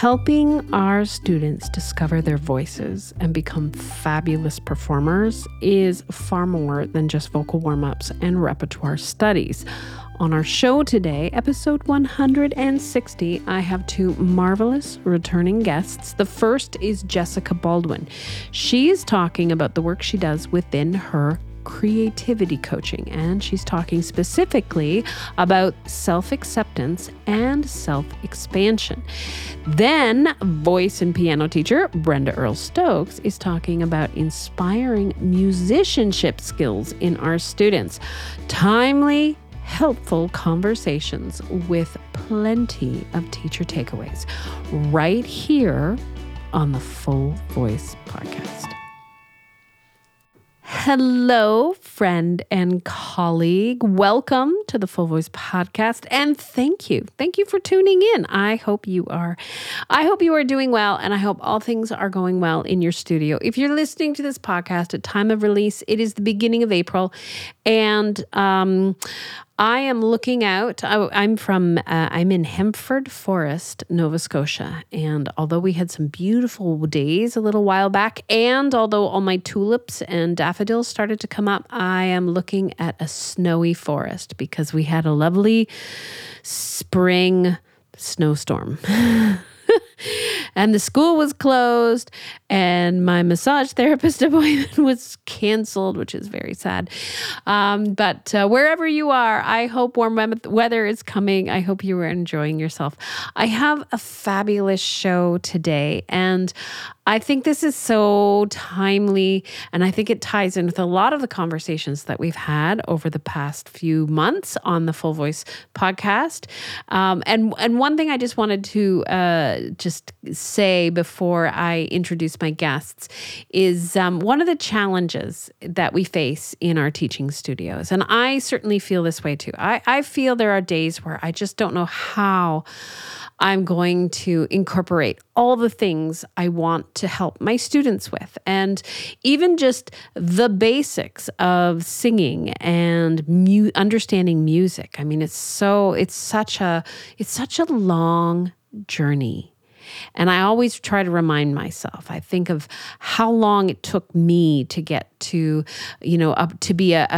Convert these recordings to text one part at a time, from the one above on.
Helping our students discover their voices and become fabulous performers is far more than just vocal warm ups and repertoire studies. On our show today, episode 160, I have two marvelous returning guests. The first is Jessica Baldwin. She is talking about the work she does within her creativity coaching, and she's talking specifically about self acceptance and self expansion. Then, voice and piano teacher Brenda Earle Stokes is talking about inspiring musicianship skills in our students. Timely, helpful conversations with plenty of teacher takeaways right here on the Full Voice Podcast. Hello, friend and colleague. Welcome to the Full Voice podcast and thank you. Thank you for tuning in. I hope you are I hope you are doing well and I hope all things are going well in your studio. If you're listening to this podcast at time of release, it is the beginning of April and um I am looking out. I, am from, uh, I'm in Hempford Forest, Nova Scotia. And although we had some beautiful days a little while back, and although all my tulips and daffodils started to come up, I am looking at a snowy forest because we had a lovely spring snowstorm. and the school was closed and my massage therapist appointment was canceled which is very sad. Um, but uh, wherever you are i hope warm weather is coming. I hope you are enjoying yourself. I have a fabulous show today and I think this is so timely, and I think it ties in with a lot of the conversations that we've had over the past few months on the Full Voice podcast. Um, and and one thing I just wanted to uh, just say before I introduce my guests is um, one of the challenges that we face in our teaching studios, and I certainly feel this way too. I, I feel there are days where I just don't know how I'm going to incorporate all the things I want to help my students with. And even just the basics of singing and mu- understanding music. I mean, it's so, it's such a, it's such a long journey and I always try to remind myself. I think of how long it took me to get to, you know, up to be a, a,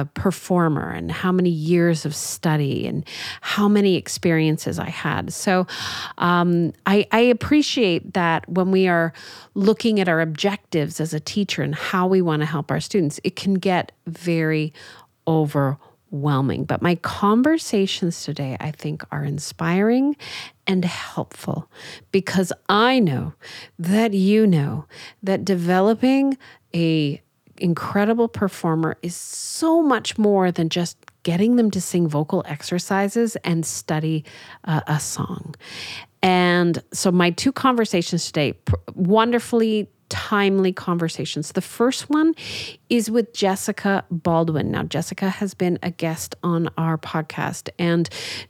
a performer and how many years of study and how many experiences I had. So um, I, I appreciate that when we are looking at our objectives as a teacher and how we want to help our students, it can get very overwhelming. But my conversations today, I think, are inspiring and helpful because I know that you know that developing a incredible performer is so much more than just getting them to sing vocal exercises and study uh, a song. And so my two conversations today wonderfully timely conversations. The first one is with Jessica Baldwin. Now, Jessica has been a guest on our podcast, and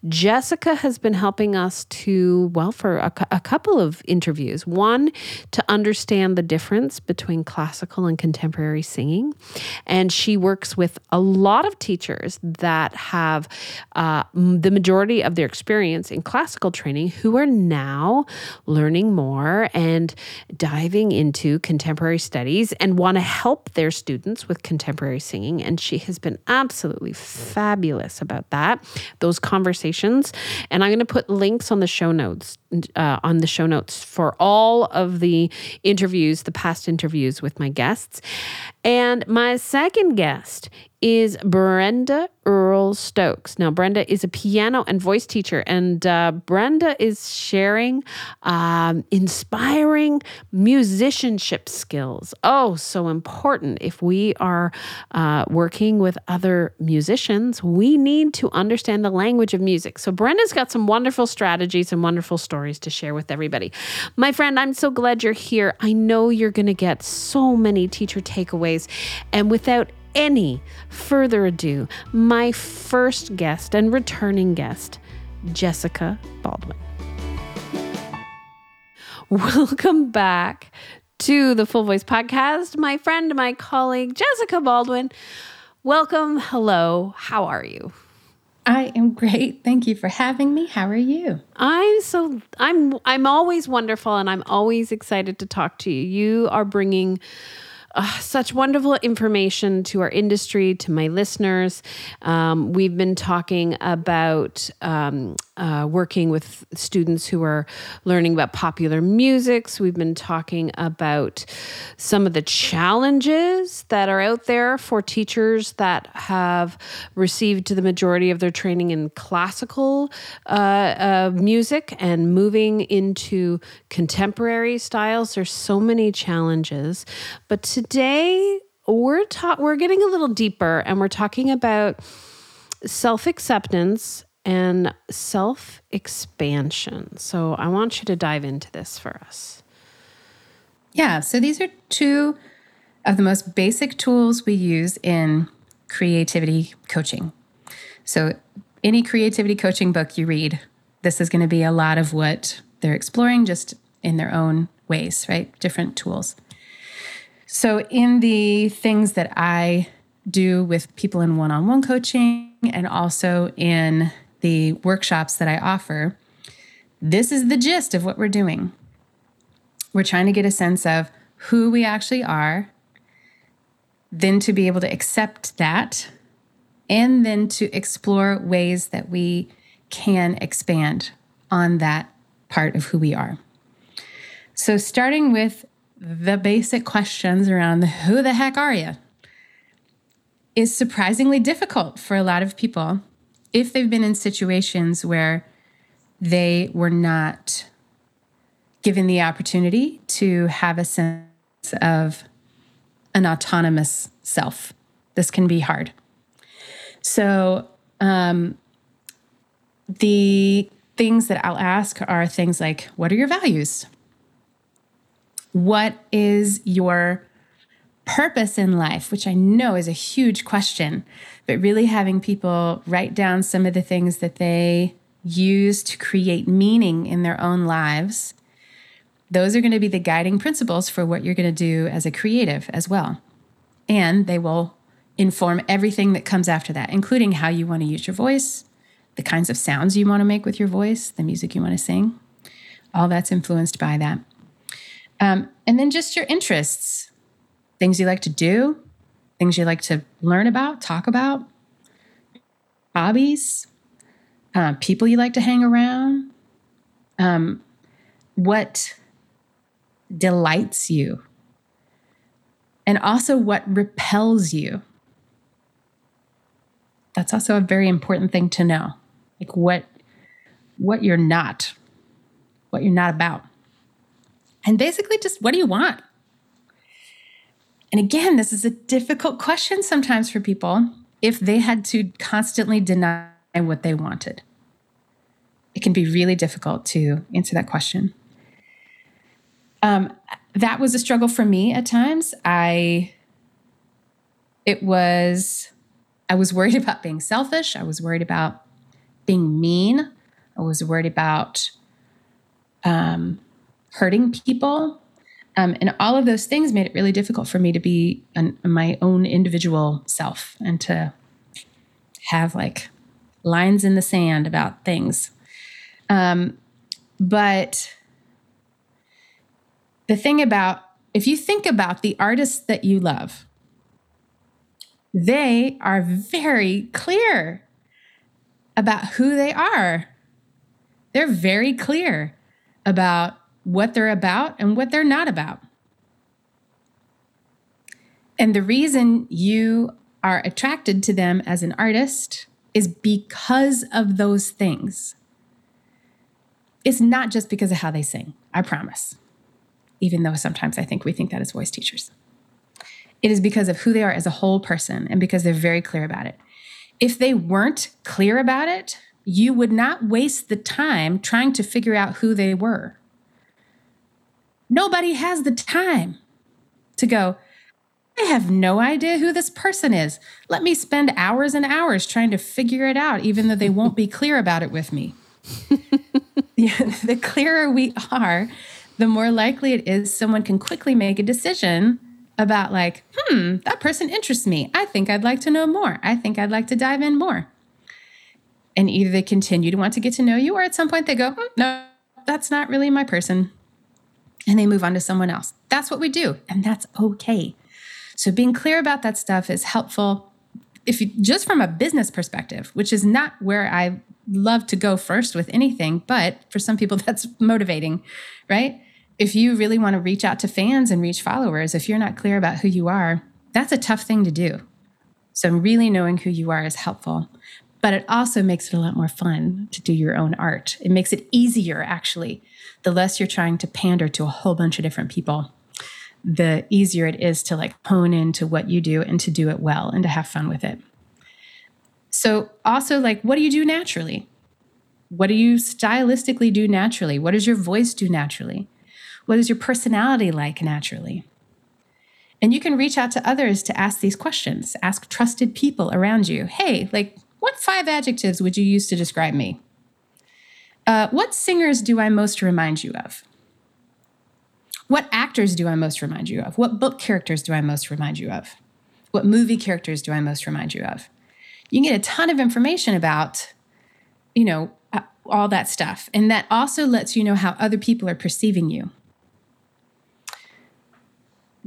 Jessica has been helping us to, well, for a, a, couple of interviews. One, to understand the difference between classical and contemporary singing. And she works with a lot of teachers that have uh, the majority of their experience in classical training who are now learning more and diving into contemporary studies and want to help their students students with contemporary singing, and she has been absolutely fabulous about that, those conversations. And I'm going to put links on the show notes, uh, on the show notes for all of the interviews, the past interviews with my guests. And my second guest is Brenda Earle Stokes. Now, Brenda is a piano and voice teacher, and uh, Brenda is sharing um, inspiring musicianship skills. Oh, so important. If we are uh, working with other musicians, we need to understand the language of music. So, Brenda's got some wonderful strategies and wonderful stories to share with everybody. My friend, I'm so glad you're here. I know you're going to get so many teacher takeaways. And without any further ado, my first guest and returning guest, Jessica Baldwin. Welcome back to the Full Voice Podcast, my friend, my colleague, Jessica Baldwin. Welcome. Hello. How are you? I am great. Thank you for having me. How are you? I'm so I'm I'm always wonderful and I'm always excited to talk to you. You are bringing uh, such wonderful information to our industry, to my listeners. Um, we've been talking about um, uh, working with students who are learning about popular musics. We've been talking about some of the challenges that are out there for teachers that have received the majority of their training in classical uh, uh, music and moving into contemporary styles. There's so many challenges, but today we're ta- we're getting a little deeper and we're talking about self acceptance and self expansion. So I want you to dive into this for us. Yeah, so these are two of the most basic tools we use in creativity coaching. So, any creativity coaching book you read, this is going to be a lot of what they're exploring just in their own ways, right? Different tools. So, in the things that I do with people in one on one coaching and also in the workshops that I offer, this is the gist of what we're doing. We're trying to get a sense of who we actually are, then to be able to accept that, and then to explore ways that we can expand on that part of who we are. So, starting with the basic questions around who the heck are you is surprisingly difficult for a lot of people if they've been in situations where they were not given the opportunity to have a sense of an autonomous self. This can be hard. So, um, the things that I'll ask are things like what are your values? What is your purpose in life, which I know is a huge question, but really having people write down some of the things that they use to create meaning in their own lives. Those are going to be the guiding principles for what you're going to do as a creative as well. And they will inform everything that comes after that, including how you want to use your voice, the kinds of sounds you want to make with your voice, the music you want to sing. All that's influenced by that. Um, and then just your interests things you like to do, things you like to learn about, talk about, hobbies, uh, people you like to hang around, um, what delights you, and also what repels you. That's also a very important thing to know. Like what what you're not, what you're not about. And basically just what do you want? And again, this is a difficult question sometimes for people if they had to constantly deny what they wanted. It can be really difficult to answer that question. Um, that was a struggle for me at times. I, it was, I was worried about being selfish. I was worried about being mean. I was worried about um, hurting people. Um, and all of those things made it really difficult for me to be an, my own individual self and to have like lines in the sand about things. Um, but the thing about, if you think about the artists that you love, they are very clear about who they are. They're very clear about what they're about and what they're not about. And the reason you are attracted to them as an artist is because of those things. It's not just because of how they sing, I promise. Even though sometimes I think we think that as voice teachers. It is because of who they are as a whole person and because they're very clear about it. If they weren't clear about it, you would not waste the time trying to figure out who they were. Nobody has the time to go, I have no idea who this person is. Let me spend hours and hours trying to figure it out, even though they won't be clear about it with me. yeah, the clearer we are, the more likely it is someone can quickly make a decision about, like, hmm, that person interests me. I think I'd like to know more. I think I'd like to dive in more. And either they continue to want to get to know you, or at some point they go, "Hmm, no, that's not really my person. And they move on to someone else. That's what we do. And that's okay. So being clear about that stuff is helpful if you just from a business perspective, which is not where I love to go first with anything, but for some people that's motivating, right? If you really want to reach out to fans and reach followers, if you're not clear about who you are, that's a tough thing to do. So really knowing who you are is helpful. But it also makes it a lot more fun to do your own art. It makes it easier actually. The less you're trying to pander to a whole bunch of different people the easier it is to like hone into what you do and to do it well and to have fun with it. So, also, like, what do you do naturally? What do you stylistically do naturally? What does your voice do naturally? What is your personality like naturally? And you can reach out to others to ask these questions. Ask trusted people around you. Hey, like, what five adjectives would you use to describe me? Uh, what singers do I most remind you of? What actors do I most remind you of? What book characters do I most remind you of? What movie characters do I most remind you of? You can get a ton of information about, you know, uh, all that stuff. And that also lets you know how other people are perceiving you,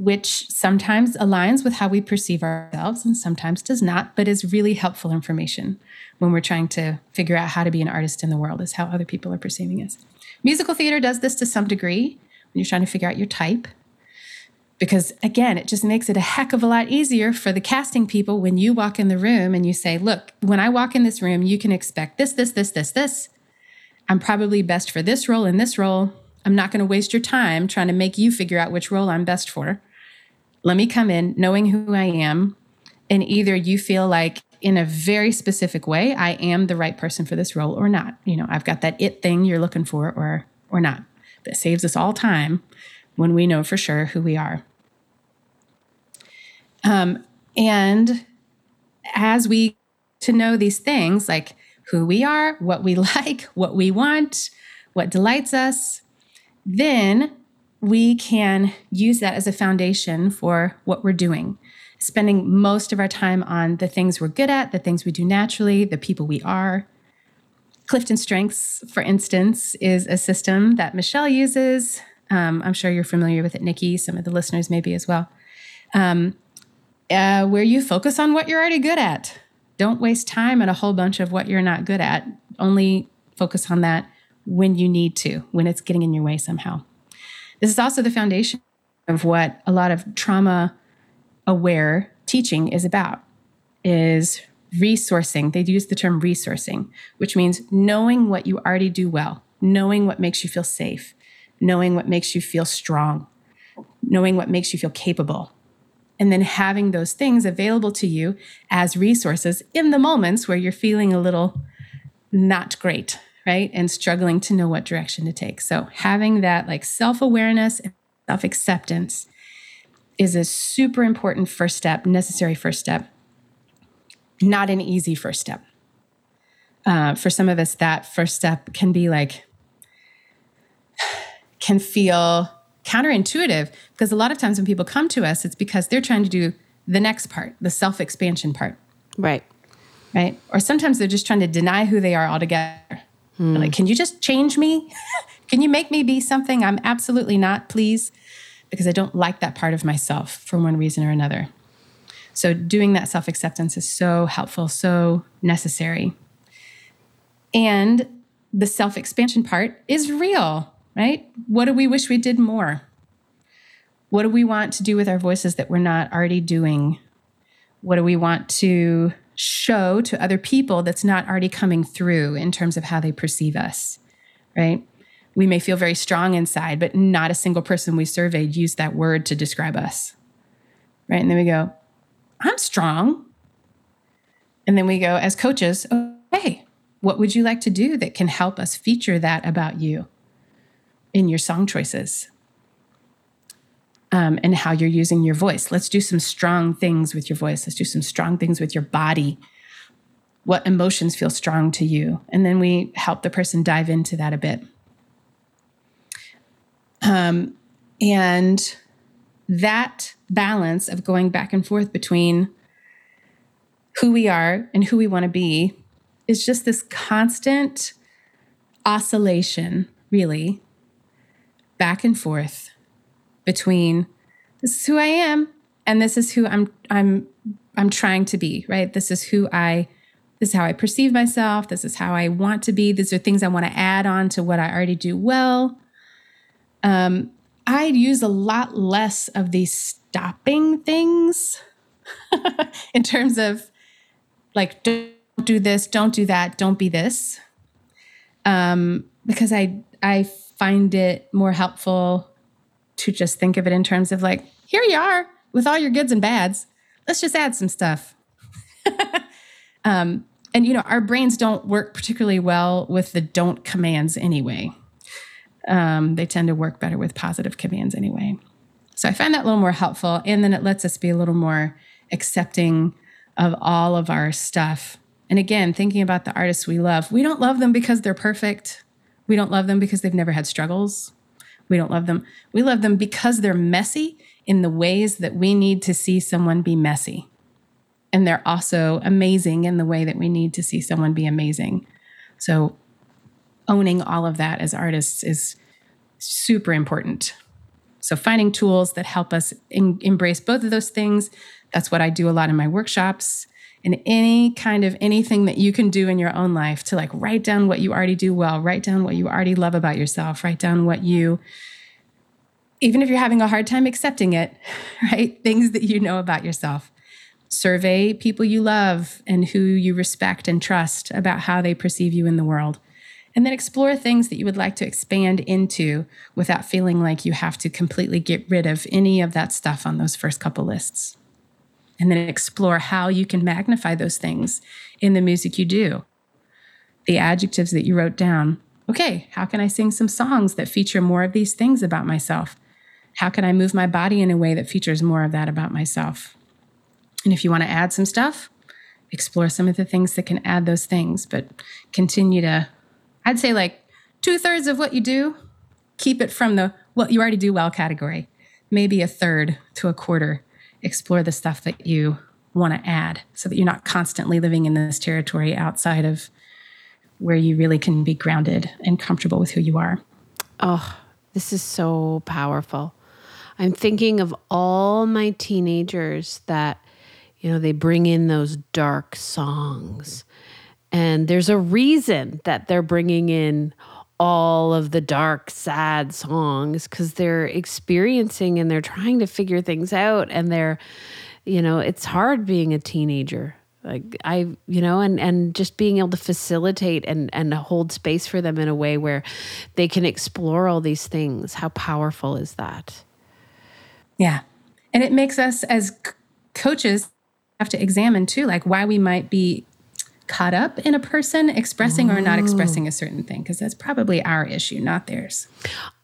which sometimes aligns with how we perceive ourselves and sometimes does not, but is really helpful information when we're trying to figure out how to be an artist in the world, is how other people are perceiving us. Musical theater does this to some degree when you're trying to figure out your type. Because again, it just makes it a heck of a lot easier for the casting people when you walk in the room and you say, Look, when I walk in this room, you can expect this, this, this, this, this. I'm probably best for this role and this role. I'm not going to waste your time trying to make you figure out which role I'm best for. Let me come in knowing who I am. And either you feel like in a very specific way, I am the right person for this role or not. You know, I've got that it thing you're looking for or or not that saves us all time when we know for sure who we are. Um, and as we to know these things like who we are, what we like, what we want, what delights us, then we can use that as a foundation for what we're doing. Spending most of our time on the things we're good at, the things we do naturally, the people we are, Clifton Strengths, for instance, is a system that Michelle uses. Um, I'm sure you're familiar with it, Nikki. Some of the listeners maybe as well. Um, uh, where you focus on what you're already good at. Don't waste time on a whole bunch of what you're not good at. Only focus on that when you need to, when it's getting in your way somehow. This is also the foundation of what a lot of trauma aware teaching is about is resourcing. They use the term resourcing, which means knowing what you already do well, knowing what makes you feel safe, knowing what makes you feel strong, knowing what makes you feel capable. And then having those things available to you as resources in the moments where you're feeling a little not great, right? And struggling to know what direction to take. So having that like self awareness and self acceptance is a super important first step, necessary first step not an easy first step. Uh, for some of us, that first step can be like, can feel counterintuitive because a lot of times when people come to us, it's because they're trying to do the next part, the self expansion part. Right. Right. Or sometimes they're just trying to deny who they are altogether. Hmm. Like, can you just change me? can you make me be something I'm absolutely not, please? Because I don't like that part of myself for one reason or another. So, doing that self acceptance is so helpful, so necessary. And the self expansion part is real, right? What do we wish we did more? What do we want to do with our voices that we're not already doing? What do we want to show to other people that's not already coming through in terms of how they perceive us, right? We may feel very strong inside, but not a single person we surveyed used that word to describe us, right? And then we go, I'm strong. And then we go, as coaches, okay, what would you like to do that can help us feature that about you in your song choices? Um, and how you're using your voice. Let's do some strong things with your voice. Let's do some strong things with your body. What emotions feel strong to you? And then we help the person dive into that a bit. Um, and that balance of going back and forth between who we are and who we want to be is just this constant oscillation, really, back and forth between this is who I am and this is who I'm I'm I'm trying to be, right? This is who I this is how I perceive myself. This is how I want to be. These are things I want to add on to what I already do well. Um, I'd use a lot less of these stopping things in terms of like, don't do this, don't do that, don't be this. Um, because I I find it more helpful to just think of it in terms of like, here you are with all your goods and bads. Let's just add some stuff. um, and you know, our brains don't work particularly well with the don't commands anyway. Um, they tend to work better with positive commands anyway. So I find that a little more helpful. And then it lets us be a little more accepting of all of our stuff. And again, thinking about the artists we love, we don't love them because they're perfect. We don't love them because they've never had struggles. We don't love them. We love them because they're messy in the ways that we need to see someone be messy. And they're also amazing in the way that we need to see someone be amazing. So, owning all of that as artists is super important. So, finding tools that help us in, embrace both of those things. That's what I do a lot in my workshops. And any kind of anything that you can do in your own life to like write down what you already do well, write down what you already love about yourself, write down what you, even if you're having a hard time accepting it, right? Things that you know about yourself Survey people you love and who you respect and trust about how they perceive you in the world. And then explore things that you would like to expand into without feeling like you have to completely get rid of any of that stuff on those first couple lists. And then explore how you can magnify those things in the music you do. The adjectives that you wrote down. Okay, how can I sing some songs that feature more of these things about myself? How can I move my body in a way that features more of that about myself? And if you want to add some stuff, explore some of the things that can add those things, but continue to, I'd say like two thirds of what you do, keep it from the what you already do well category. Maybe a third to a quarter, explore the stuff that you want to add so that you're not constantly living in this territory outside of where you really can be grounded and comfortable with who you are. Oh, this is so powerful. I'm thinking of all my teenagers that you know, they bring in those dark songs. And there's a reason that they're bringing in all of the dark, sad songs because they're experiencing and they're trying to figure things out. And they're, you know, it's hard being a teenager. Like I, you know, and and just being able to facilitate and and hold space for them in a way where they can explore all these things. How powerful is that? Yeah, and it makes us as coaches have to examine too, like why we might be caught up in a person expressing or not oh. expressing a certain thing, because that's probably our issue, not theirs.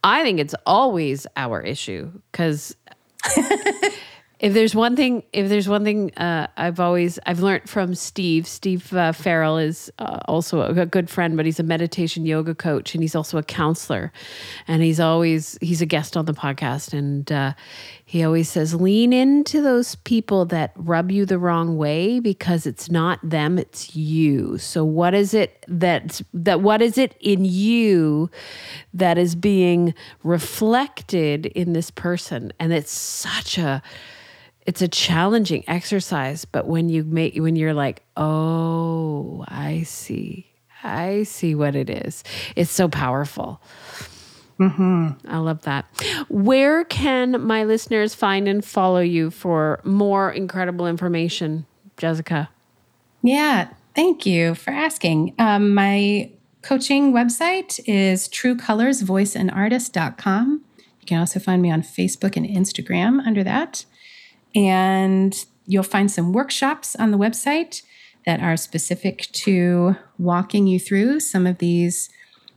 I think it's always our issue because if there's one thing, if there's one thing uh, I've always I've learned from Steve. Steve uh, Farrell is uh, also a, good friend, but he's a meditation yoga coach and he's also a counselor, and he's always he's a guest on the podcast, and uh, he always says lean into those people that rub you the wrong way because it's not them, it's you. So what is it that that what is it in you that is being reflected in this person, and it's such a it's a challenging exercise but when you make when you're like oh i see. I see what it is. It's so powerful. Mm-hmm. i love that. Where can my listeners find and follow you for more incredible information jessica? Yeah thank you for asking. Um, my coaching website is truecolorsvoiceandartist.com you can also find me on facebook and instagram under that and you'll find some workshops on the website that are specific to walking you through some of these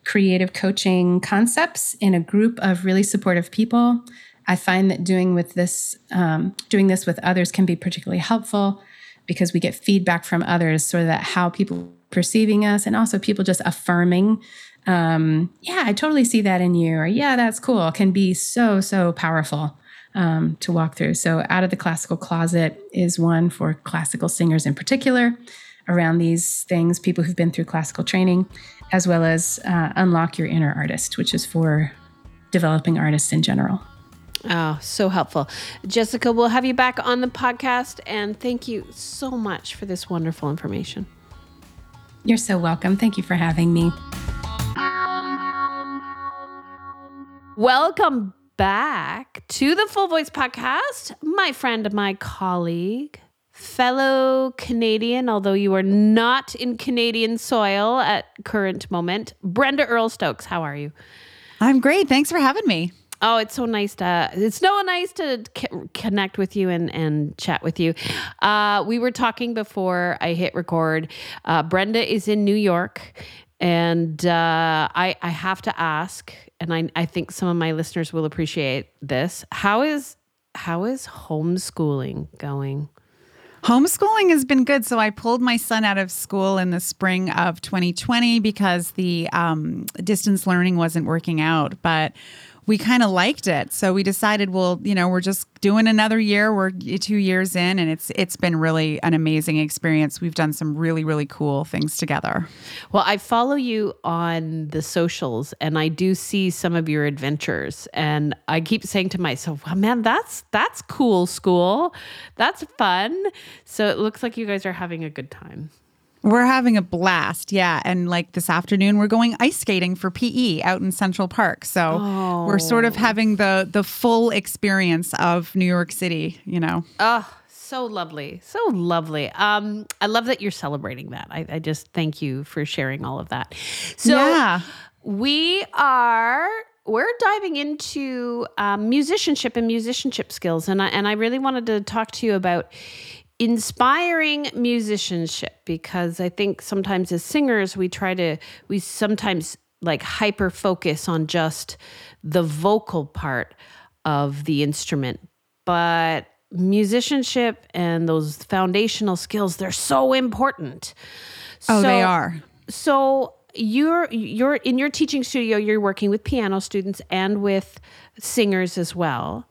creative coaching concepts in a group of really supportive people. I find that doing with this, um, doing this with others can be particularly helpful because we get feedback from others, so that how people perceiving us, and also people just affirming, um, yeah, I totally see that in you, or yeah, that's cool, can be so so powerful um, to walk through. So, Out of the Classical Closet is one for classical singers in particular. around these things, people who've been through classical training, as well as uh, Unlock Your Inner Artist, which is for developing artists in general. Oh, so helpful. Jessica, we'll have you back on the podcast. And thank you so much for this wonderful information. You're so welcome. Thank you for having me. Welcome back to the Full Voice Podcast, my friend, my colleague, fellow Canadian, although you are not in Canadian soil at current moment, Brenda Earle Stokes. How are you? I'm great. Thanks for having me. Oh, it's so nice to it's so nice to connect with you and and chat with you. Uh, we were talking before I hit record. Uh, Brenda is in New York, and uh, I I have to ask, and I I think some of my listeners will appreciate this. How is how is homeschooling going? Homeschooling has been good. So I pulled my son out of school in the spring of 2020 because the um, distance learning wasn't working out. But we kind of liked it. So we decided, well, you know, we're just doing another year. We're two years in, and it's it's been really an amazing experience. We've done some really really cool things together. Well, I follow you on the socials, and I do see some of your adventures, and I keep saying to myself, "Well, man, that's that's cool school. That's fun." So it looks like you guys are having a good time. We're having a blast, yeah. And like this afternoon, we're going ice skating for PE out in Central Park. So oh. we're sort of having the the full experience of New York City, you know. Oh, so lovely, so lovely. Um, I love that you're celebrating that. I, I just thank you for sharing all of that. So yeah. we are we're diving into um, musicianship and musicianship skills, and I and I really wanted to talk to you about inspiring musicianship because I think sometimes as singers we try to we sometimes like hyper focus on just the vocal part of the instrument. But musicianship and those foundational skills they're so important. Oh so, they are. so you're you're in your teaching studio you're working with piano students and with singers as well.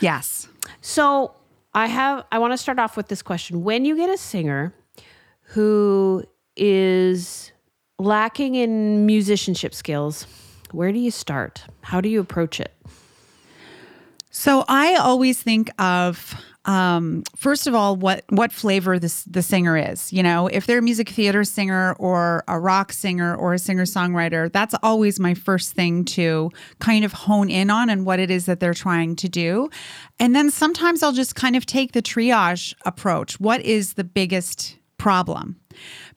Yes. So I have I want to start off with this question. When you get a singer who is lacking in musicianship skills, where do you start? How do you approach it? So I always think of um, first of all, what what flavor this the singer is. You know, if they're a music theater singer or a rock singer or a singer songwriter, that's always my first thing to kind of hone in on and what it is that they're trying to do. And then sometimes I'll just kind of take the triage approach. What is the biggest problem?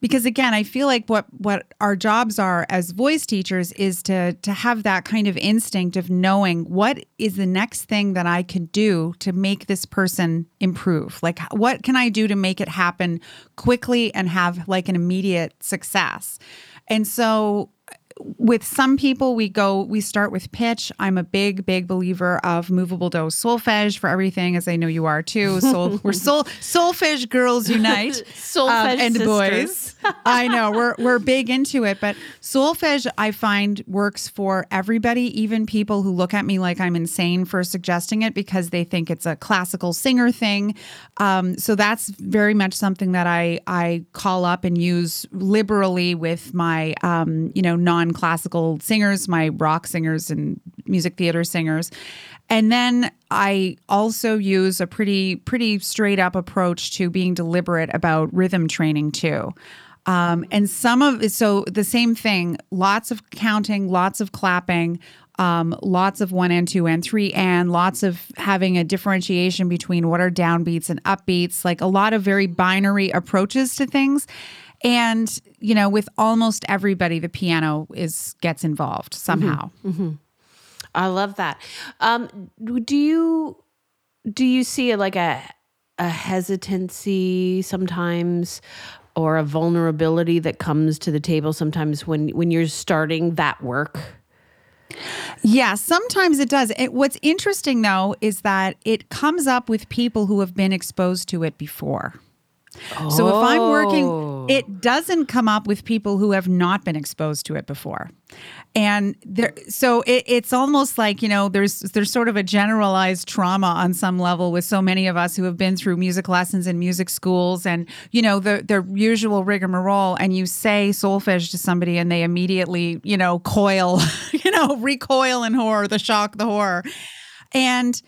Because again i feel like what what our jobs are as voice teachers is to to have that kind of instinct of knowing what is the next thing that i could do to make this person improve. Like what can i do to make it happen quickly and have like an immediate success? And so with some people we go we start with pitch. I'm a big big believer of movable dose solfege for everything as i know you are too. So we're sol solfege girls unite solfege um, and sisters. boys. I know we're we're big into it but solfege i find works for everybody even people who look at me like i'm insane for suggesting it because they think it's a classical singer thing. Um, so that's very much something that i i call up and use liberally with my um, you know non classical singers, my rock singers and music theater singers. And then I also use a pretty pretty straight up approach to being deliberate about rhythm training too. Um, and some of so the same thing, lots of counting, lots of clapping, um, lots of one and two and three and lots of having a differentiation between what are downbeats and upbeats, like a lot of very binary approaches to things. And, you know, with almost everybody, the piano is gets involved somehow. Mm-hmm. Mm-hmm. I love that. Um, do you do you see like a a hesitancy sometimes or a vulnerability that comes to the table sometimes when when you're starting that work? Yeah, sometimes it does. It, what's interesting though is that it comes up with people who have been exposed to it before. Oh. So if I'm working it doesn't come up with people who have not been exposed to it before. And there so it, it's almost like, you know, there's there's sort of a generalized trauma on some level with so many of us who have been through music lessons in music schools and, you know, the the usual rigmarole and you say solfege to somebody and they immediately, you know, coil, you know, recoil in horror, the shock, the horror. And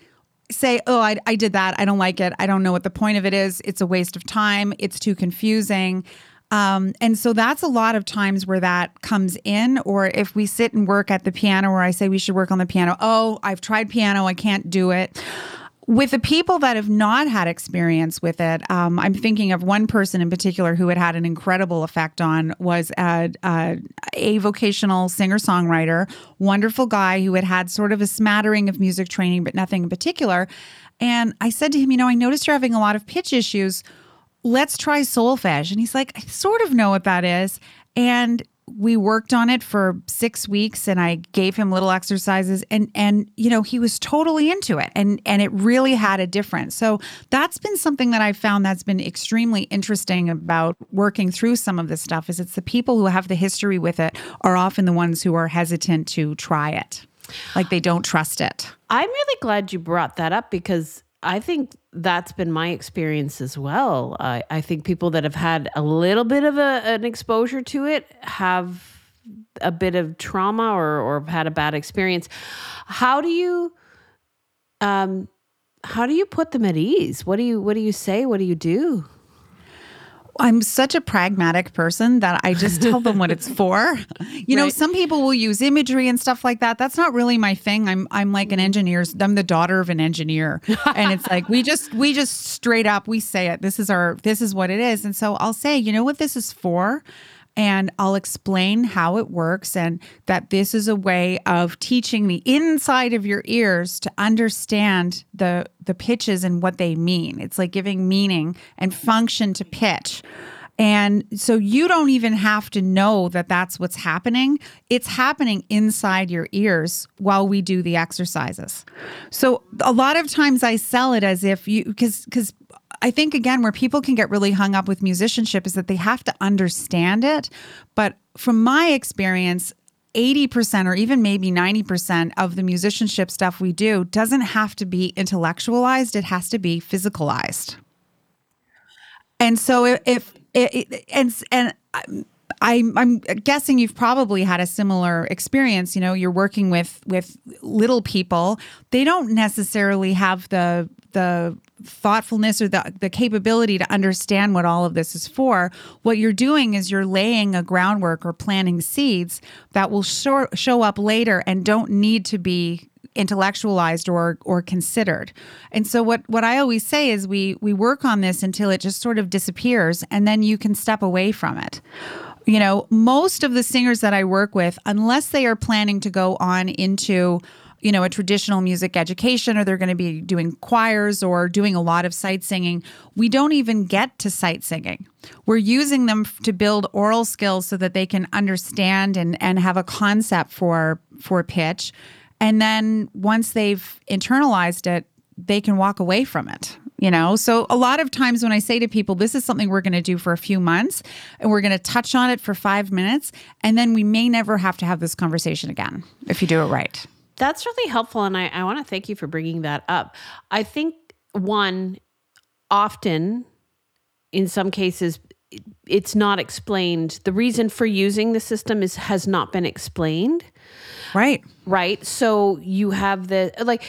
say, oh, I, I did that. I don't like it. I don't know what the point of it is. It's a waste of time. It's too confusing. Um, and so that's a lot of times where that comes in. Or if we sit and work at the piano, where I say we should work on the piano, oh, I've tried piano, I can't do it with the people that have not had experience with it, um, I'm thinking of one person in particular who had had an incredible effect on was a, a, a vocational singer songwriter, wonderful guy who had had sort of a smattering of music training, but nothing in particular. And I said to him, you know, I noticed you're having a lot of pitch issues. Let's try solfege. And he's like, I sort of know what that is. And we worked on it for six weeks and I gave him little exercises and and you know he was totally into it and and it really had a difference. So that's been something that I've found that's been extremely interesting about working through some of this stuff is it's the people who have the history with it are often the ones who are hesitant to try it. Like they don't trust it. I'm really glad you brought that up because I think that's been my experience as well. I, I think people that have had a little bit of a, an exposure to it have a bit of trauma or, or had a bad experience. How do you, um, how do you put them at ease? What do you, what do you say? What do you do? I'm such a pragmatic person that I just tell them what it's for. You know, some people will use imagery and stuff like that. That's not really my thing. I'm I'm like an engineer. I'm the daughter of an engineer. and it's like we just we just straight up we say it. This is our this is what it is. And so I'll say, you know what this is for? And I'll explain how it works and that this is a way of teaching the inside of your ears to understand the the pitches and what they mean. It's like giving meaning and function to pitch. And so you don't even have to know that that's what's happening. It's happening inside your ears while we do the exercises. So a lot of times I sell it as if you because because I think again where people can get really hung up with musicianship is that they have to understand it. But from my experience, 80% or even maybe 90% of the musicianship stuff we do doesn't have to be intellectualized, it has to be physicalized. And so if, if it, and and I, I'm guessing you've probably had a similar experience. You know, you're working with with little people. They don't necessarily have the the thoughtfulness or the, the capability to understand what all of this is for, what you're doing is you're laying a groundwork or planting seeds that will show, show up later and don't need to be intellectualized or or considered. And so what what I always say is we we work on this until it just sort of disappears and then you can step away from it. You know, most of the singers that I work with unless they are planning to go on into you know, a traditional music education or they're going to be doing choirs or doing a lot of sight singing, we don't even get to sight singing. We're using them to build aural skills so that they can understand and, and have a concept for for pitch. And then once they've internalized it, they can walk away from it you know so a lot of times when i say to people this is something we're going to do for a few months and we're going to touch on it for five minutes and then we may never have to have this conversation again if you do it right that's really helpful. And I, I want to thank you for bringing that up. I think, one, often in some cases, it's not explained. The reason for using the system is has not been explained. Right. Right. So you have the like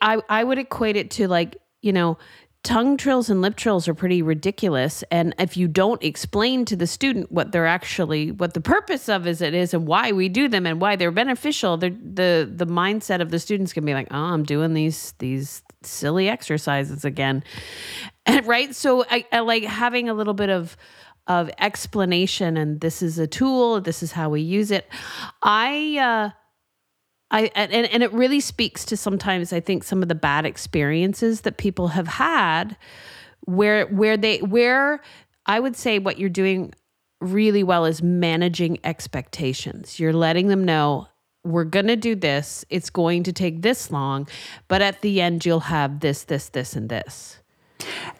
I I would equate it to like, you know, tongue trills and lip trills are pretty ridiculous and if you don't explain to the student what they're actually what the purpose of is it is and why we do them and why they're beneficial the the the mindset of the students can be like oh i'm doing these these silly exercises again. And right? So I, I like having a little bit of of explanation and this is a tool this is how we use it. I uh I and, and it really speaks to sometimes I think some of the bad experiences that people have had where where they where I would say what you're doing really well is managing expectations. You're letting them know we're going to do this. It's going to take this long, but at the end you'll have this this this and this.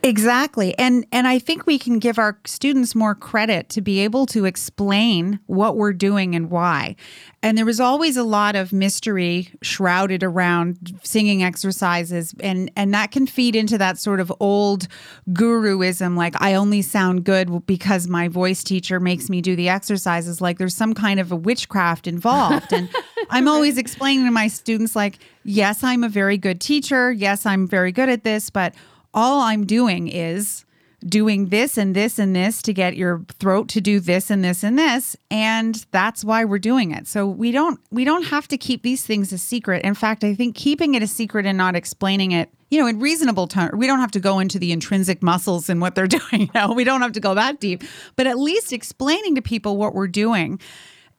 Exactly. And and I think we can give our students more credit to be able to explain what we're doing and why. And there was always a lot of mystery shrouded around singing exercises and and that can feed into that sort of old guruism like I only sound good because my voice teacher makes me do the exercises like there's some kind of a witchcraft involved. And I'm always explaining to my students like yes, I'm a very good teacher. Yes, I'm very good at this, but all I'm doing is doing this and this and this to get your throat to do this and this and this and that's why we're doing it. So we don't we don't have to keep these things a secret. In fact i think keeping it a secret and not explaining it you know in reasonable time we don't have to go into the intrinsic muscles and what they're doing you know? We don't have to go that deep. But at least explaining to people what we're doing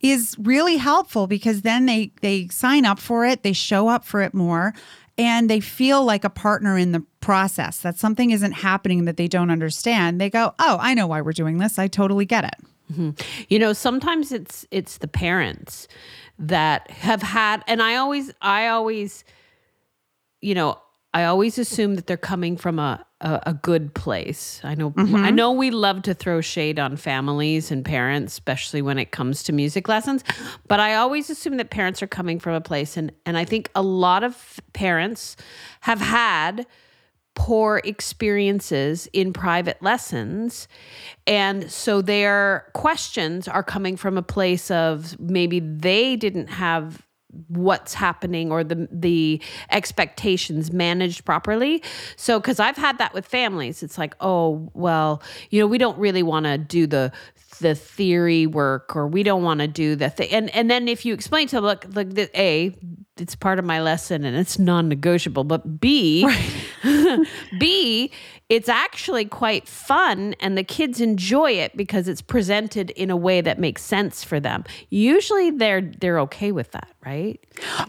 is really helpful because then they they sign up for it they show up for it more and they feel like a partner in the process that something isn't happening that they don't understand. They go oh i know why we're doing this. I totally get it. Mm-hmm. you know sometimes it's it's the parents that have had and i always i always you know i always assume that they're coming from a a, a good place. I know mm-hmm. I know we love to throw shade on families and parents, especially when it comes to music lessons, but I always assume that parents are coming from a place and and I think a lot of parents have had poor experiences in private lessons. And so their questions are coming from a place of maybe they didn't have what's happening or the the expectations managed properly. So cuz I've had that with families. It's like, "Oh, well, you know, we don't really want to do the the theory work or we don't want to do the thing. And and then if you explain to them, look, look, the, A, it's part of my lesson and it's non-negotiable, but B, right. B, it's actually quite fun and the kids enjoy it because it's presented in a way that makes sense for them. Usually they're they're okay with that, right?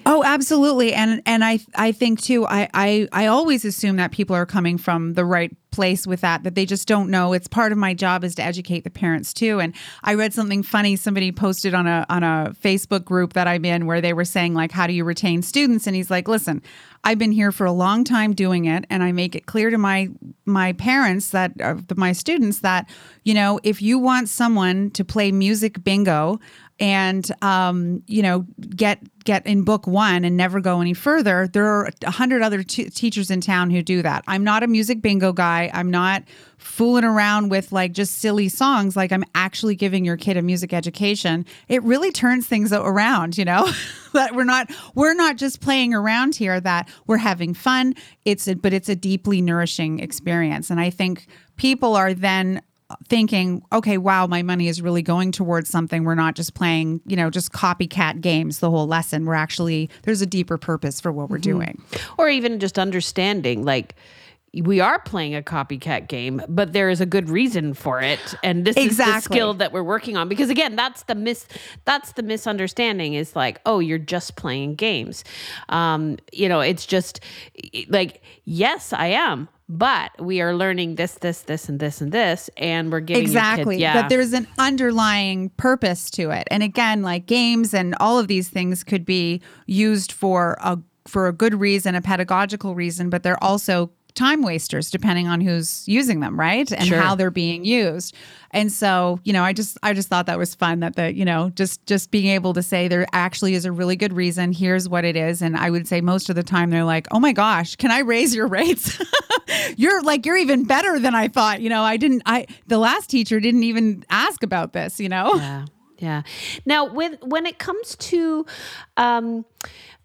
Oh, absolutely. And and I I think too I I I always assume that people are coming from the right place with that that they just don't know. It's part of my job is to educate the parents too. And i read something funny. Somebody posted on a on a facebook group that i'm in where they were saying like how do you retain students? And he's like listen i've been here for a long time doing it and i make it clear to my my parents that uh, my students that you know if you want someone to play music bingo and um, you know get get in book one and never go any further there are a hundred other t- teachers in town who do that. I'm not a music bingo guy. I'm not fooling around with like just silly songs like i'm actually giving your kid a music education it really turns things around you know that we're not we're not just playing around here that we're having fun it's a, but it's a deeply nourishing experience and i think people are then thinking, okay, wow, my money is really going towards something. We're not just playing, you know, just copycat games the whole lesson. We're actually, there's a deeper purpose for what we're mm-hmm. doing. Or even just understanding, like, we are playing a copycat game, but there is a good reason for it, and this exactly. is the skill that we're working on. Because again, that's the mis that's the misunderstanding is like, oh, you're just playing games. Um, you know, it's just like, yes, I am, but we are learning this, this, this, and this, and this, and we're giving exactly. Kids, yeah, but there's an underlying purpose to it. And again, like games and all of these things could be used for a for a good reason, a pedagogical reason, but they're also time wasters depending on who's using them, right? And sure. how they're being used. And so, you know, I just I just thought that was fun that the, you know, just just being able to say there actually is a really good reason. Here's what it is. And I would say most of the time they're like, "Oh my gosh, can I raise your rates?" you're like you're even better than I thought. You know, I didn't I the last teacher didn't even ask about this, you know? Yeah. Yeah. Now, when when it comes to um,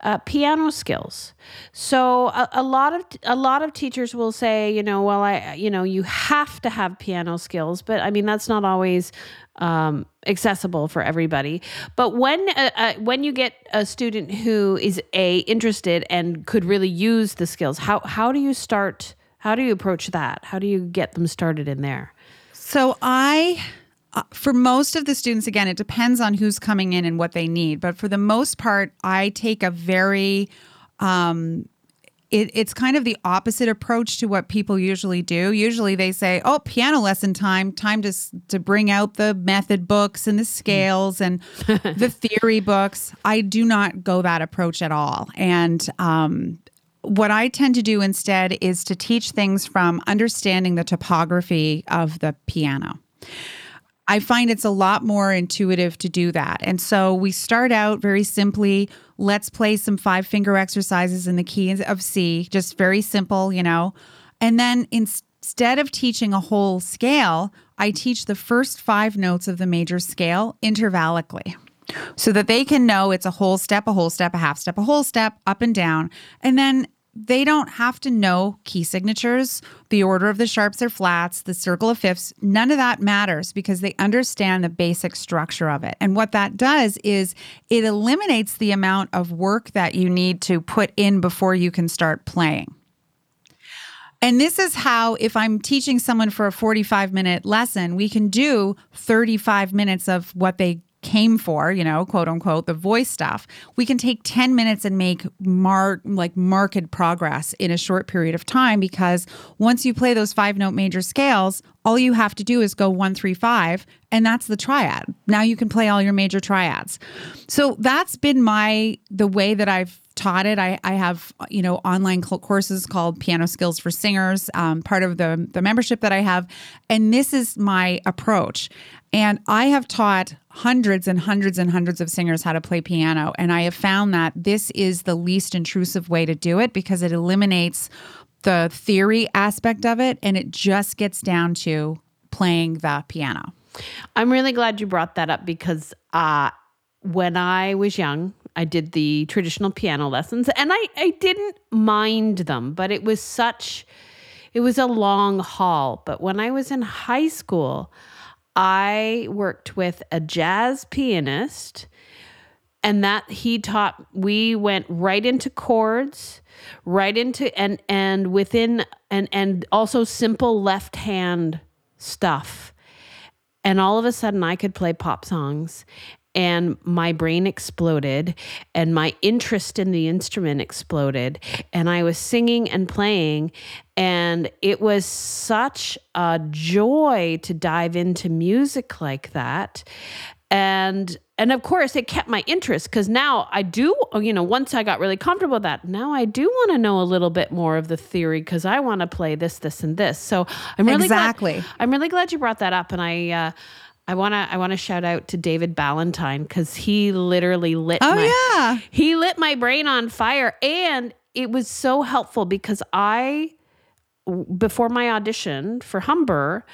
uh, piano skills, so a, a, lot of a lot of teachers will say, you know, well, I, you know, you have to have piano skills, but I mean that's not always um, accessible for everybody. But when uh, uh, when you get a student who is a interested and could really use the skills, how how do you start? How do you approach that? How do you get them started in there? So I uh, for most of the students, again, it depends on who's coming in and what they need. But for the most part, I take a very um, it, it's kind of the opposite approach to what people usually do. Usually they say, "Oh, piano lesson time, time to to bring out the method books and the scales and the theory books." I do not go that approach at all, and um, what I tend to do instead is to teach things from understanding the topography of the piano. I find it's a lot more intuitive to do that. And so we start out very simply. Let's play some five finger exercises in the key of C, just very simple, you know. And then instead of teaching a whole scale, I teach the first five notes of the major scale intervallically so that they can know it's a whole step, a whole step, a half step, a whole step, up and down. And then they don't have to know key signatures, the order of the sharps or flats, the circle of fifths. None of that matters because they understand the basic structure of it. And what that does is it eliminates the amount of work that you need to put in before you can start playing. And this is how, if I'm teaching someone for a 45 minute lesson, we can do 35 minutes of what they came for, you know, quote unquote, the voice stuff, we can take 10 minutes and make mark like marked progress in a short period of time because once you play those five note major scales, all you have to do is go one, three, five, and that's the triad. Now you can play all your major triads. So that's been my the way that I've taught it. I, I have you know online courses called Piano Skills for Singers, um, part of the the membership that I have, and this is my approach. And I have taught hundreds and hundreds and hundreds of singers how to play piano, and I have found that this is the least intrusive way to do it because it eliminates the theory aspect of it, and it just gets down to playing the piano. I'm really glad you brought that up because uh, when I was young, I did the traditional piano lessons and I, I didn't mind them, but it was such, it was a long haul. But when I was in high school, I worked with a jazz pianist and that he taught we went right into chords right into and and within and and also simple left hand stuff and all of a sudden i could play pop songs and my brain exploded and my interest in the instrument exploded and i was singing and playing. And it was such a joy to dive into music like that. And and of course it kept my interest because now i do you know once i got really comfortable with that now i do want to know a little bit more of the theory because i want to play this this and this. So i'm really exactly. Glad, i'm really glad you brought that up and i uh, I want to I want to shout out to David Ballantyne cuz he literally lit oh, my yeah. he lit my brain on fire. And it was so helpful because I before my audition for Humber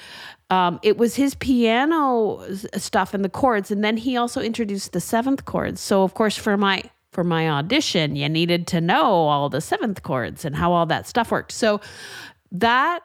um, it was his piano stuff and the chords. And then he also introduced the seventh chords. So of course for my for my audition you needed to know all the seventh chords and how all that stuff worked. So that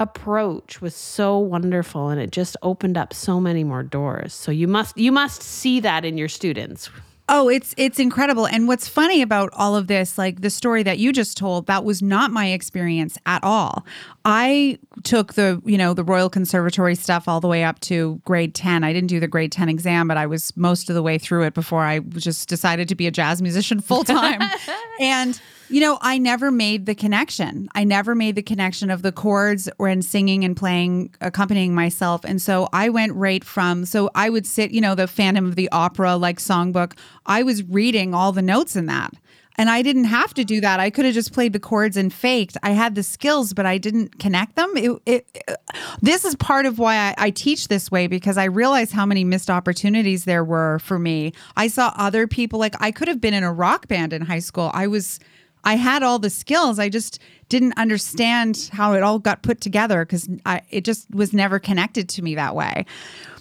approach was so wonderful and it just opened up so many more doors. So you must you must see that in your students. Oh, it's it's incredible. And what's funny about all of this, like the story that you just told, that was not my experience at all. I took the, you know, the Royal Conservatory stuff all the way up to grade 10. I didn't do the grade 10 exam, but I was most of the way through it before I just decided to be a jazz musician full time. and you know, I never made the connection. I never made the connection of the chords when singing and playing, accompanying myself. And so I went right from, so I would sit, you know, the Phantom of the Opera like songbook. I was reading all the notes in that. And I didn't have to do that. I could have just played the chords and faked. I had the skills, but I didn't connect them. It, it, it, this is part of why I, I teach this way because I realized how many missed opportunities there were for me. I saw other people, like I could have been in a rock band in high school. I was I had all the skills. I just didn't understand how it all got put together because it just was never connected to me that way.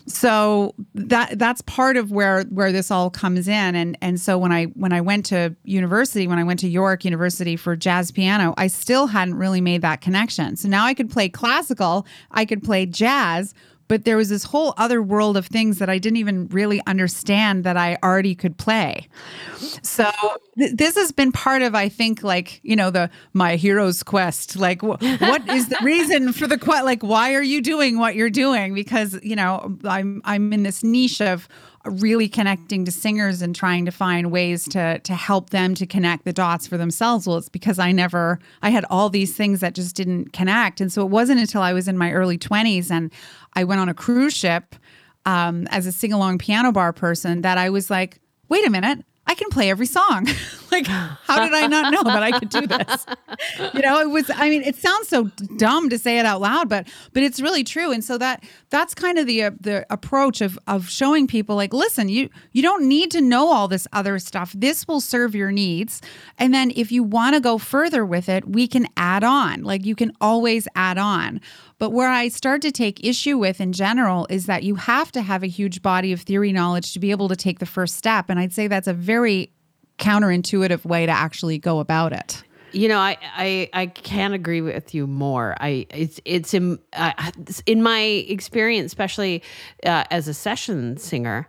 So that that's part of where where this all comes in. And and so when I when I went to university, when I went to York University for jazz piano, I still hadn't really made that connection. So now I could play classical, I could play jazz, but there was this whole other world of things that I didn't even really understand that I already could play. So th- this has been part of, I think, like you know, the my hero's quest. Like, wh- what is the reason for the quest? Like, why are you doing what you're doing? Because you know, I'm I'm in this niche of really connecting to singers and trying to find ways to to help them to connect the dots for themselves. Well it's because i never i had all these things that just didn't connect. And so it wasn't until i was in my early 20s and i went on a cruise ship um, as a sing-along piano bar person that i was like wait a minute I can play every song. like, how did I not know that I could do this? You know, it was, I mean, it sounds so dumb to say it out loud, but, but it's really true. And so that, that's kind of the, uh, the approach of, of showing people like, listen, you, you don't need to know all this other stuff. This will serve your needs. And then if you want to go further with it, we can add on, like you can always add on. But where I start to take issue with in general is that you have to have a huge body of theory knowledge to be able to take the first step. And I'd say that's a very counterintuitive way to actually go about it. You know, I, I I can't agree with you more. I it's it's in uh, in my experience, especially uh, as a session singer.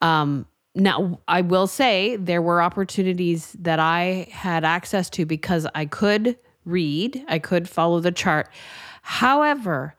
Um, now, I will say there were opportunities that I had access to because I could read, I could follow the chart. However,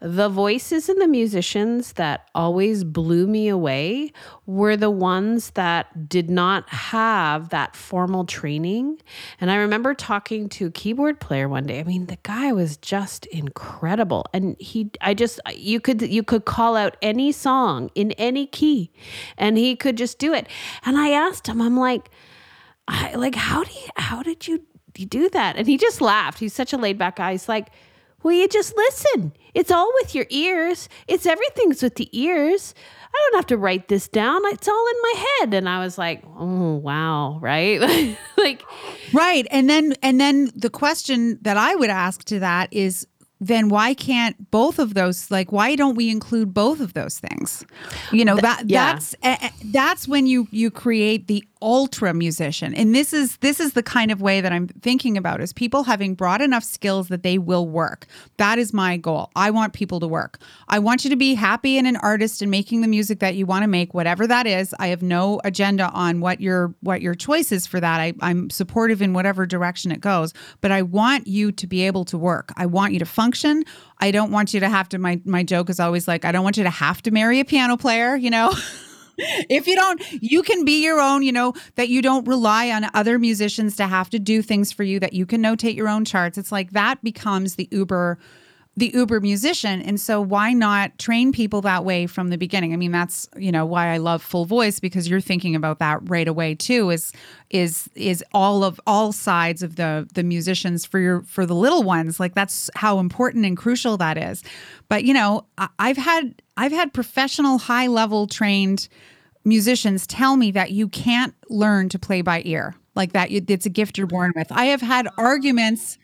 the voices and the musicians that always blew me away were the ones that did not have that formal training. And I remember talking to a keyboard player one day. I mean, the guy was just incredible. And he I just you could you could call out any song in any key and he could just do it. And I asked him, I'm like, I like how do you how did you, do that? And he just laughed. He's such a laid back guy. He's like, well, you just listen. It's all with your ears. It's everything's with the ears. I don't have to write this down. It's all in my head. And I was like, oh wow, right? like Right. And then and then the question that I would ask to that is then why can't both of those like why don't we include both of those things you know that yeah. that's uh, that's when you you create the ultra musician. And this is this is the kind of way that i'm thinking about is people having brought enough skills that they will work. That is my goal. I want people to work. I want you to be happy and an artist and making the music that you want to make whatever that is. I have no agenda on what your what your choice is for that. I, i'm supportive in whatever direction it goes but i want you to be able to work. I want you to function. I don't want you to have to my my joke is always like i don't want you to have to marry a piano player you know if you don't, you can be your own, you know, that you don't rely on other musicians to have to do things for you, that you can notate your own charts. It's like that becomes the Uber the Uber musician. And so why not train people that way from the beginning? I mean, that's, you know, why I love full voice because you're thinking about that right away too is is is all of all sides of the the musicians for your for the little ones. Like that's how important and crucial that is. But, you know, I, I've had I've had professional high level trained musicians tell me that you can't learn to play by ear like that it's a gift you're born with i have had arguments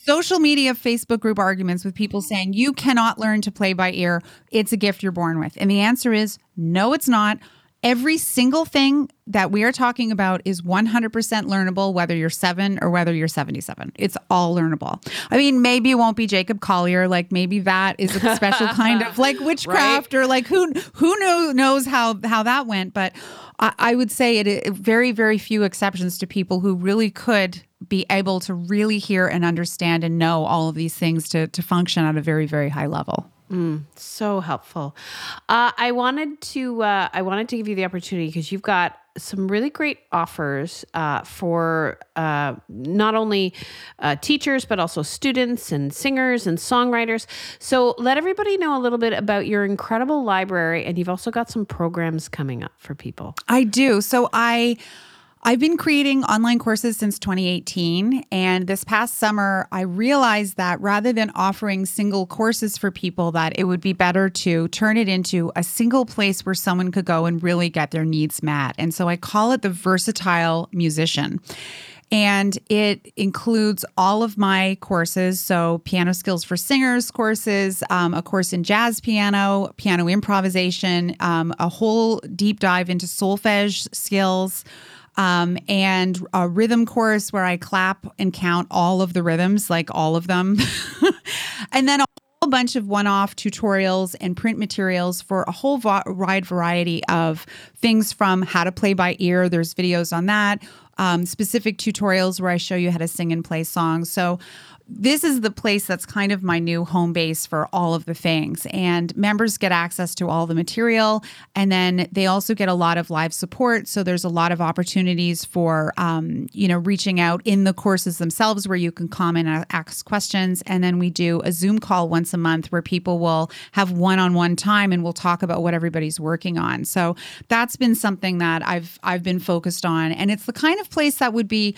social media facebook group arguments with people saying you cannot learn to play by ear. It's a gift you're born with. And the answer is no it's not Every single thing that we are talking about is 100% learnable, whether you're seven or whether you're 77. It's all learnable. I mean, maybe it won't be Jacob Collier. Like maybe that is a special kind of like witchcraft right? or like who who know, knows how how that went. But I, I would say it, it very very few exceptions to people who really could be able to really hear and understand and know all of these things to to function at a very very high level. Mm, so helpful. Uh, I wanted to uh, I wanted to give you the opportunity because you've got some really great offers uh, for uh, not only uh, teachers but also students and singers and songwriters. So let everybody know a little bit about your incredible library, and you've also got some programs coming up for people. I do. So I. I've been creating online courses since 2018. And this past summer, I realized that rather than offering single courses for people, that it would be better to turn it into a single place where someone could go and really get their needs met. And so I call it the versatile musician. And it includes all of my courses. So, piano skills for singers courses, um, a course in jazz piano, piano improvisation, um, a whole deep dive into solfege skills um, and a rhythm course where I clap and count all of the rhythms, like all of them. and then a whole bunch of one off tutorials and print materials for a whole wide variety of things from how to play by ear. There's videos on that. Um, specific tutorials where I show you how to sing and play songs. So, this is the place that's kind of my new home base for all of the things. And members get access to all the material. And then they also get a lot of live support. So there's a lot of opportunities for, um, you know, reaching out in the courses themselves where you can comment and ask questions. And then we do a Zoom call once a month where people will have one on one time and we'll talk about what everybody's working on. So that's that's been something that I've I've been focused on, and it's the kind of place that would be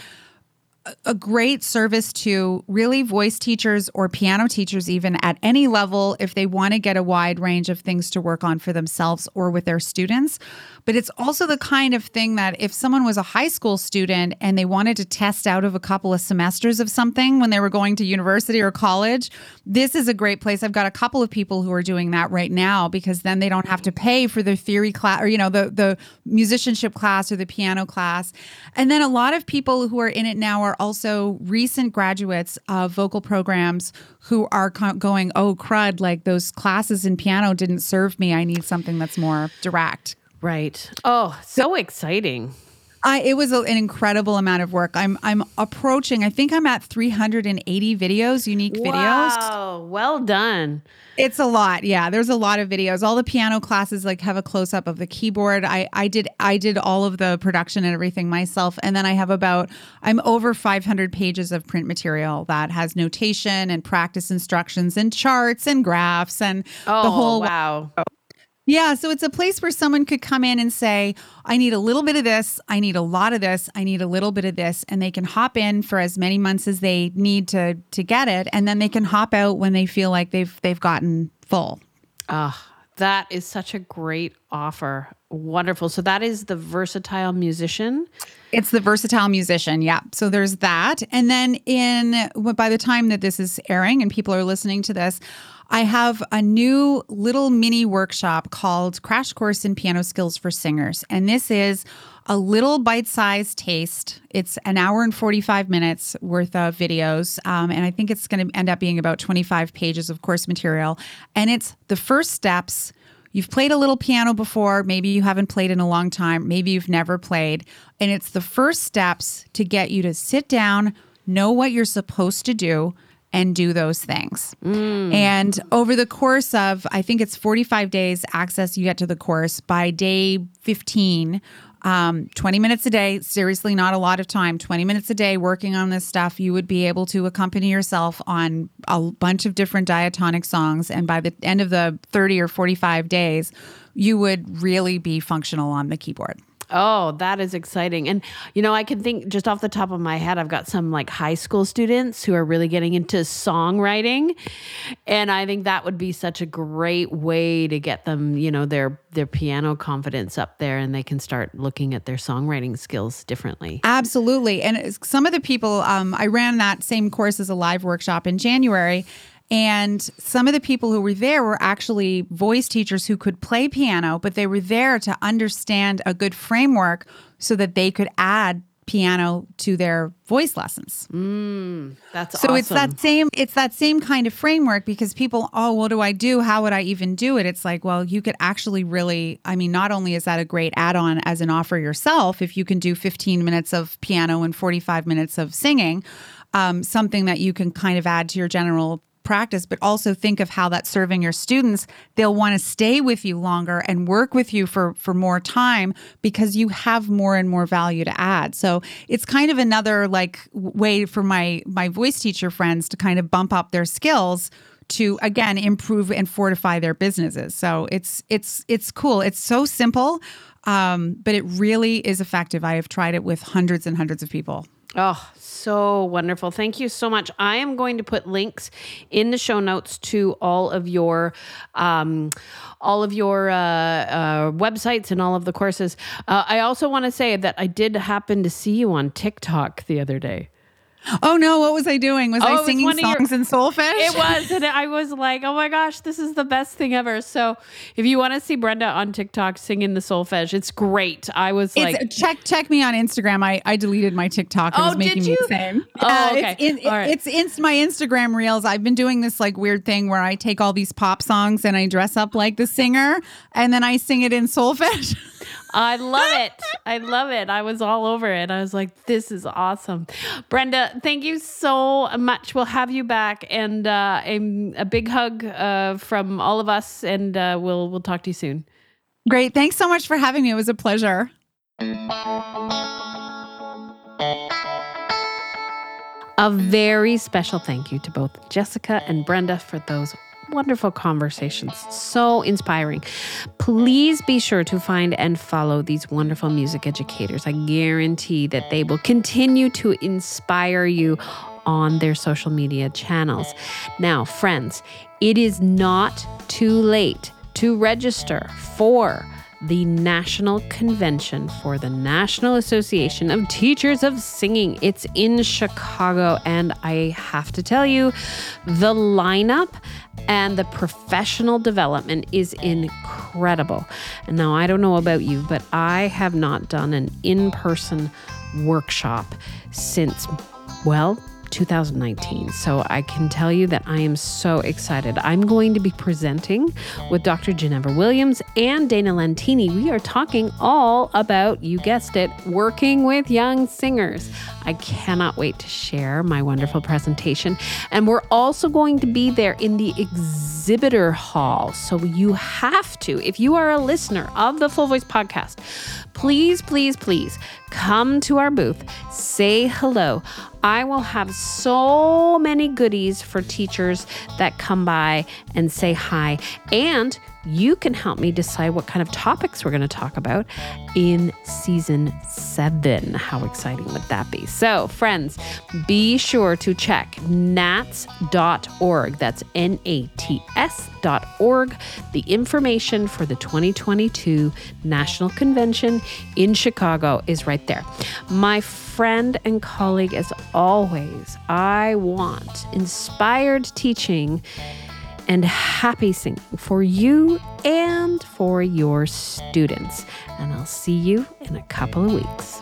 a great service to really voice teachers or piano teachers, even at any level, if they want to get a wide range of things to work on for themselves or with their students. But it's also the kind of thing that if someone was a high school student and they wanted to test out of a couple of semesters of something when they were going to university or college, this is a great place. I've got a couple of people who are doing that right now because then they don't have to pay for their theory class or, you know, the, the musicianship class or the piano class. And then a lot of people who are in it now are also recent graduates of vocal programs who are going, oh, crud, like those classes in piano didn't serve me. I need something that's more direct. Right. Oh, so exciting. I, it was a, an incredible amount of work. I'm I'm approaching. I think I'm at 380 videos, unique videos. Wow, well done. It's a lot. Yeah, there's a lot of videos. All the piano classes like have a close up of the keyboard. I I did I did all of the production and everything myself, and then I have about I'm over 500 pages of print material that has notation and practice instructions and charts and graphs and oh, the whole wow. Yeah, so it's a place where someone could come in and say, I need a little bit of this, I need a lot of this, I need a little bit of this, and they can hop in for as many months as they need to to get it, and then they can hop out when they feel like they've they've gotten full. Ah, that is such a great offer. Wonderful. So that is the versatile musician. It's the versatile musician. Yeah. So there's that. And then in by the time that this is airing and people are listening to this, I have a new little mini workshop called Crash Course in Piano Skills for Singers. And this is a little bite sized taste. It's an hour and 45 minutes worth of videos. Um, and I think it's going to end up being about 25 pages of course material. And it's the first steps. You've played a little piano before, maybe you haven't played in a long time, maybe you've never played. And it's the first steps to get you to sit down, know what you're supposed to do and do those things. Mm. And over the course of, I think it's 45 days access you get to the course by day 15. Um, 20 minutes a day, seriously, not a lot of time, 20 minutes a day working on this stuff, you would be able to accompany yourself on a bunch of different diatonic songs. And by the end of the 30 or 45 days, you would really be functional on the keyboard. Oh, that is exciting. And, you know, I can think just off the top of my head, I've got some like high school students who are really getting into songwriting. And I think that would be such a great way to get them, you know, their their piano confidence up there and they can start looking at their songwriting skills differently. Absolutely. And some of the people, um, I ran that same course as a live workshop in January. And some of the people who were there were actually voice teachers who could play piano, but they were there to understand a good framework so that they could add piano to their voice lessons. Mm, that's so awesome. it's that same it's that same kind of framework because people oh what do I do how would I even do it it's like well you could actually really I mean not only is that a great add-on as an offer yourself if you can do 15 minutes of piano and 45 minutes of singing um, something that you can kind of add to your general practice, but also think of how that's serving your students. They'll want to stay with you longer and work with you for, for more time because you have more and more value to add. So it's kind of another like way for my my voice teacher friends to kind of bump up their skills to again improve and fortify their businesses. So it's it's it's cool. It's so simple, um, but it really is effective. I have tried it with hundreds and hundreds of people. Oh, so wonderful. Thank you so much. I am going to put links in the show notes to all of your um, all of your uh, uh, websites and all of the courses. Uh, I also want to say that I did happen to see you on TikTok the other day. Oh no, what was I doing? Was oh, I singing songs your, in solfege? It was, and I was like, "Oh my gosh, this is the best thing ever!" So, if you want to see Brenda on TikTok singing the solfege, it's great. I was it's, like, check check me on Instagram. I, I deleted my TikTok. It oh, was making me insane. Oh, uh, okay. It's, it, right. it's it's my Instagram reels. I've been doing this like weird thing where I take all these pop songs and I dress up like the singer, and then I sing it in solfege. I love it. I love it. I was all over it. I was like, this is awesome. Brenda, thank you so much. We'll have you back and uh, a, a big hug uh, from all of us and uh, we'll we'll talk to you soon. Great. Thanks so much for having me. It was a pleasure. A very special thank you to both Jessica and Brenda for those wonderful conversations. So inspiring. Please be sure to find and follow these wonderful music educators. I guarantee that they will continue to inspire you on their social media channels. Now, friends, it is not too late to register for the National Convention for the National Association of Teachers of Singing. It's in Chicago, and I have to tell you, the lineup and the professional development is incredible. And now, I don't know about you, but I have not done an in person workshop since, well, 2019. So I can tell you that I am so excited. I'm going to be presenting with Dr. Ginevra Williams and Dana Lentini. We are talking all about, you guessed it, working with young singers. I cannot wait to share my wonderful presentation. And we're also going to be there in the exhibitor hall. So you have to, if you are a listener of the Full Voice podcast, please, please, please come to our booth, say hello. I will have so many goodies for teachers that come by and say hi. And you can help me decide what kind of topics we're going to talk about in season seven. How exciting would that be? So, friends, be sure to check nats.org. That's N A T S.org. The information for the 2022 National Convention in Chicago is right there. My friend and colleague, as always, I want inspired teaching and happy singing for you and for your students. And I'll see you in a couple of weeks.